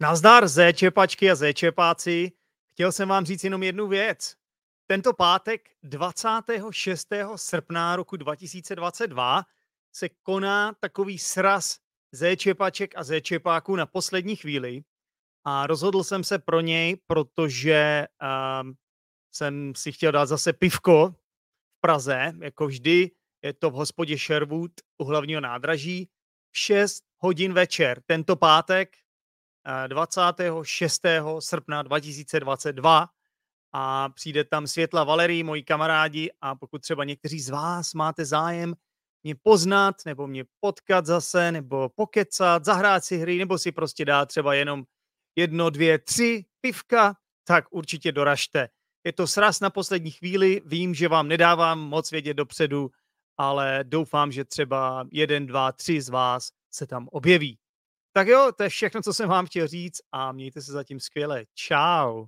Nazdar, zéčepačky a zéčepáci. Chtěl jsem vám říct jenom jednu věc. Tento pátek 26. srpna roku 2022 se koná takový sraz zéčepaček a zéčepáků na poslední chvíli a rozhodl jsem se pro něj, protože um, jsem si chtěl dát zase pivko v Praze, jako vždy je to v hospodě Sherwood u hlavního nádraží v 6 hodin večer. Tento pátek 26. srpna 2022 a přijde tam Světla Valerii, moji kamarádi a pokud třeba někteří z vás máte zájem mě poznat nebo mě potkat zase nebo pokecat, zahrát si hry nebo si prostě dát třeba jenom jedno, dvě, tři pivka, tak určitě doražte. Je to sraz na poslední chvíli, vím, že vám nedávám moc vědět dopředu, ale doufám, že třeba jeden, dva, tři z vás se tam objeví. Tak jo, to je všechno, co jsem vám chtěl říct a mějte se zatím skvěle. Ciao.